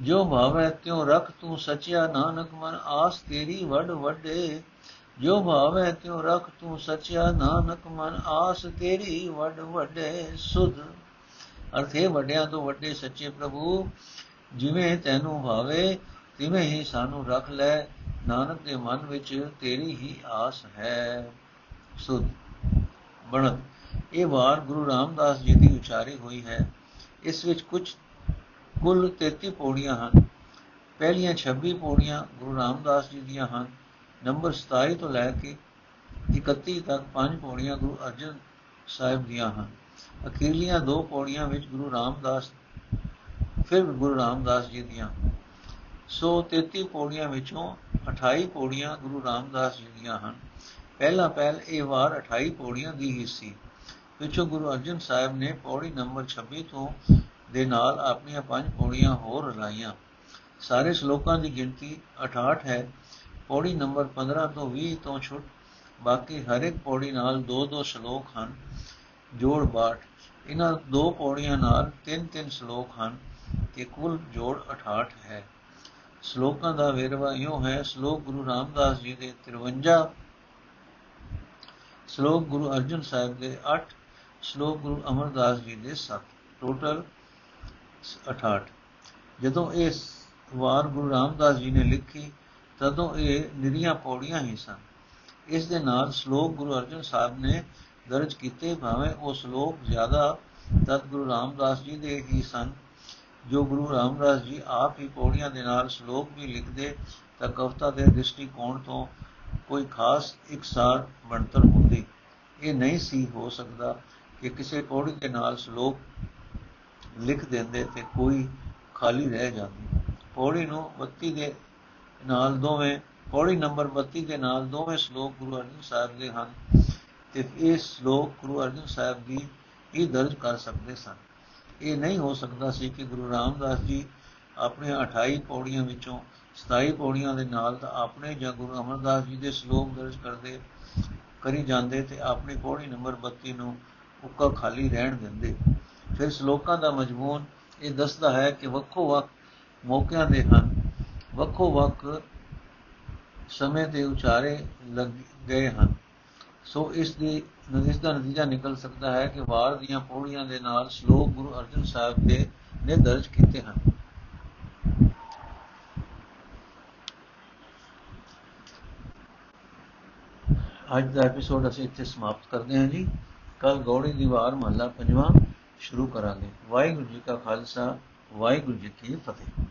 ਜੋ ਭਾਵੈ ਤਿਉ ਰਖ ਤੂੰ ਸਚਿਆ ਨਾਨਕ ਮਨ, ਆਸ ਤੇਰੀ ਵੱਡ ਵੱਡੇ। ਜੋ ਭਾਵੈ ਤਿਉ ਰਖ ਤੂੰ ਸਚਿਆ ਨਾਨਕ ਮਨ, ਆਸ ਤੇਰੀ ਵੱਡ ਵੱਡੇ। ਸੁਧ, ਅਰਥੇ ਵੱਡਿਆਂ ਤੋਂ ਵੱਡੇ ਸੱਚੇ ਪ੍ਰਭੂ, ਜਿਵੇਂ ਤੈਨੂੰ ਭਾਵੇ, ਤਿਵੇਂ ਹੀ ਸਾਨੂੰ ਰੱਖ ਲੈ। ਨਾਨਕ ਦੇ ਮਨ ਵਿੱਚ ਤੇਰੀ ਹੀ ਆਸ ਹੈ। ਸੁਧ, ਬਣਤ। ਇਹ ਵਾਰ ਗੁਰੂ ਰਾਮਦਾਸ ਜੀ ਦੀ ਉਚਾਰੀ ਹੋਈ ਹੈ। ਇਸ ਵਿੱਚ ਕੁਝ ਕੁੱਲ 33 ਪੌੜੀਆਂ ਹਨ। ਪਹਿਲੀਆਂ 26 ਪੌੜੀਆਂ ਗੁਰੂ ਰਾਮਦਾਸ ਜੀ ਦੀਆਂ ਹਨ। ਨੰਬਰ 27 ਤੋਂ ਲੈ ਕੇ 31 ਤੱਕ ਪੰਜ ਪੌੜੀਆਂ ਗੁਰੂ ਅਰਜਨ ਸਾਹਿਬ ਦੀਆਂ ਹਨ। ਅਖੀਰਲੀਆਂ ਦੋ ਪੌੜੀਆਂ ਵਿੱਚ ਗੁਰੂ ਰਾਮਦਾਸ, ਫਿਰ ਗੁਰੂ ਰਾਮਦਾਸ ਜੀ ਦੀਆਂ। ਸੋ 33 ਪੌੜੀਆਂ ਵਿੱਚੋਂ 28 ਪੌੜੀਆਂ ਗੁਰੂ ਰਾਮਦਾਸ ਜੀ ਦੀਆਂ ਹਨ। ਪਹਿਲਾ ਪਹਿਲ ਇਹ ਵਾਰ 28 ਪੌੜੀਆਂ ਦੀ ਹੀ ਸੀ। ਵਿੱਚੋਂ ਗੁਰੂ ਅਰਜਨ ਸਾਹਿਬ ਨੇ ਪੌੜੀ ਨੰਬਰ 26 ਤੋਂ ਦੇ ਨਾਲ ਆਪਣੀਆਂ ਪੰਜ ਪੌੜੀਆਂ ਹੋਰ ਰਲਾਈਆਂ। ਸਾਰੇ ਸ਼ਲੋਕਾਂ ਦੀ ਗਿਣਤੀ 68 ਹੈ। ਪੌੜੀ ਨੰਬਰ 15 ਤੋਂ 20 ਤੋਂ ਛੁੱਟ, ਬਾਕੀ ਹਰ ਇੱਕ ਪੌੜੀ ਨਾਲ ਦੋ ਦੋ ਸ਼ਲੋਕ ਹਨ, ਜੋੜ ਬਾਟ ਇਹਨਾਂ ਦੋ ਪੌੜੀਆਂ ਨਾਲ ਤਿੰਨ ਤਿੰਨ ਸ਼ਲੋਕ ਹਨ ਕਿ ਕੁੱਲ ਜੋੜ 68 ਹੈ। ਸ਼ਲੋਕਾਂ ਦਾ ਵੇਰਵਾ ਇਉਂ ਹੈ, ਸ਼ਲੋਕ ਗੁਰੂ ਰਾਮਦਾਸ ਜੀ ਦੇ 53 ਸ਼ਲੋਕ ਗੁਰੂ ਅਰਜਨ ਸਾਹਿਬ ਦੇ 8 ਸ਼ਲੋਕ ਗੁਰੂ ਅਮਰਦਾਸ ਜੀ ਦੇ 7 ਟੋਟਲ 68 ਜਦੋਂ ਇਸ ਵਾਰ ਗੁਰੂ ਰਾਮਦਾਸ ਜੀ ਨੇ ਲਿਖੀ, ਤਦੋਂ ਇਹ ਨਿਰੀਆਂ ਪੌੜੀਆਂ ਹੀ ਸਨ। ਇਸ ਦੇ ਨਾਲ ਸ਼ਲੋਕ ਗੁਰੂ ਅਰਜਨ ਸਾਹਿਬ ਨੇ ਦਰਜ ਕੀਤੇ, ਭਾਵੇਂ ਉਹ ਸ਼ਲੋਕ ਜ਼ਿਆਦਾ ਤਦ ਗੁਰੂ ਰਾਮਦਾਸ ਜੀ ਦੇ ਹੀ ਸਨ। ਜੋ ਗੁਰੂ ਰਾਮਦਾਸ ਜੀ ਆਪ ਹੀ ਪੌੜੀਆਂ ਦੇ ਨਾਲ ਸ਼ਲੋਕ ਵੀ ਲਿਖਦੇ, ਤਾਂ ਕਵਤਾ ਦੇ ਦ੍ਰਿਸ਼ਟੀਕੋਣ ਤੋਂ ਕੋਈ ਖਾਸ ਇਕਸਾਰ ਬਣਤਰ ਹੁੰਦੀ। ਇਹ ਨਹੀਂ ਸੀ ਹੋ ਸਕਦਾ ਕਿ ਕਿਸੇ ਪੌੜੀ ਦੇ ਨਾਲ ਸ਼ਲੋਕ ਲਿਖ ਦਿੰਦੇ ਤੇ ਕੋਈ ਖਾਲੀ ਰਹਿ ਜਾਂਦੀ ਪੌੜੀ ਨੂੰ 32 ਦੇ ਨਾਲ ਦੋਵੇਂ, ਪੌੜੀ ਨੰਬਰ 32 ਦੇ ਨਾਲ ਦੋਵੇਂ ਸ਼ਲੋਕ ਗੁਰੂ ਅਰਜਨ ਸਾਹਿਬ ਦੇ ਹਨ ਤੇ ਇਹ ਸ਼ਲੋਕ ਗੁਰੂ ਅਰਜਨ ਸਾਹਿਬ ਦੀ ਹੀ ਦਰਜ ਕਰ ਸਕਦੇ ਸਨ। ਇਹ ਨਹੀਂ ਹੋ ਸਕਦਾ ਸੀ ਕਿ ਗੁਰੂ ਰਾਮਦਾਸ ਜੀ ਆਪਣੇ 28 ਪੌੜੀਆਂ ਵਿੱਚੋਂ 27 ਪੌੜੀਆਂ ਦੇ ਨਾਲ ਤਾਂ ਆਪਣੇ ਜਾਂ ਗੁਰੂ ਅਮਰਦਾਸ ਜੀ ਦੇ ਸ਼ਲੋਕ ਦਰਜ ਕਰਦੇ ਕਰੀ ਜਾਂਦੇ ਤੇ ਆਪਣੀ ਪੌੜੀ ਨੰਬਰ 32 ਨੂੰ ਉੱਕਾ ਖਾਲੀ ਰਹਿਣ ਦਿੰਦੇ। ਫਿਰ ਸ਼ਲੋਕਾਂ ਦਾ ਮਜਮੂਨ ਇਹ ਦੱਸਦਾ ਹੈ ਕਿ ਵੱਖੋ ਵੱਖ ਮੌਕਿਆਂ ਦੇ ਹਨ। ਵੱਖੋ ਵੱਖ ਸਮੇਂ ਤੇ ਉਚਾਰੇ ਲੱਗ ਗਏ ਹਨ। ਸੋ ਇਸ ਦੀ ਨਤੀਜਾ ਦਾ ਨਤੀਜਾ ਨਿਕਲ ਸਕਦਾ ਹੈ ਕਿ ਵਾਰ ਦੀਆਂ ਪੌੜੀਆਂ ਦੇ ਨਾਲ ਸ਼ਲੋਕ ਗੁਰੂ ਅਰਜਨ ਸਾਹਿਬ ਦੇ ਨੇ ਦਰਜ ਕੀਤੇ ਹਨ। ਅੱਜ ਦਾ ਐਪੀਸੋਡ ਅਸੀਂ ਇੱਥੇ ਸਮਾਪਤ ਕਰਦੇ ਹਾਂ ਜੀ। ਕੱਲ ਗੌੜੀ ਦੀ ਵਾਰ ਮਹੱਲਾ ਪੰਜਵਾਂ ਸ਼ੁਰੂ ਕਰਾਂਗੇ। ਵਾਹਿਗੁਰੂ ਜੀ ਕਾ ਖਾਲਸਾ, ਵਾਹਿਗੁਰੂ ਜੀ ਕੀ ਫਤਿਹ।